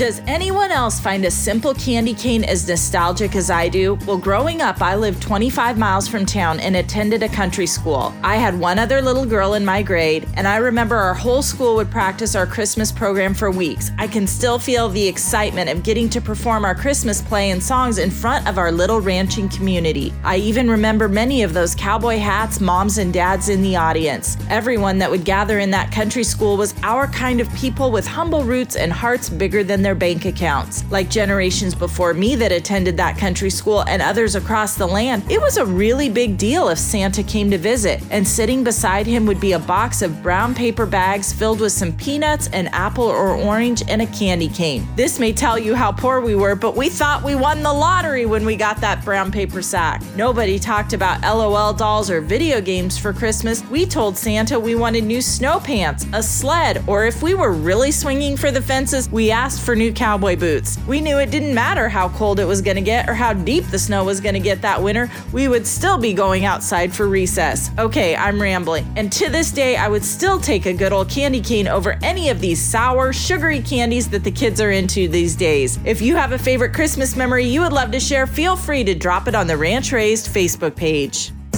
Does anyone else find a simple candy cane as nostalgic as I do? Well, growing up, I lived 25 miles from town and attended a country school. I had one other little girl in my grade, and I remember our whole school would practice our Christmas program for weeks. I can still feel the excitement of getting to perform our Christmas play and songs in front of our little ranching community. I even remember many of those cowboy hats, moms and dads in the audience. Everyone that would gather in that country school was our kind of people with humble roots and hearts bigger than their their bank accounts. Like generations before me that attended that country school and others across the land, it was a really big deal if Santa came to visit, and sitting beside him would be a box of brown paper bags filled with some peanuts, an apple or orange, and a candy cane. This may tell you how poor we were, but we thought we won the lottery when we got that brown paper sack. Nobody talked about LOL dolls or video games for Christmas. We told Santa we wanted new snow pants, a sled, or if we were really swinging for the fences, we asked for new cowboy boots. We knew it didn't matter how cold it was going to get or how deep the snow was going to get that winter, we would still be going outside for recess. Okay, I'm rambling. And to this day, I would still take a good old candy cane over any of these sour, sugary candies that the kids are into these days. If you have a favorite Christmas memory you would love to share, feel free to drop it on the Ranch Raised Facebook page.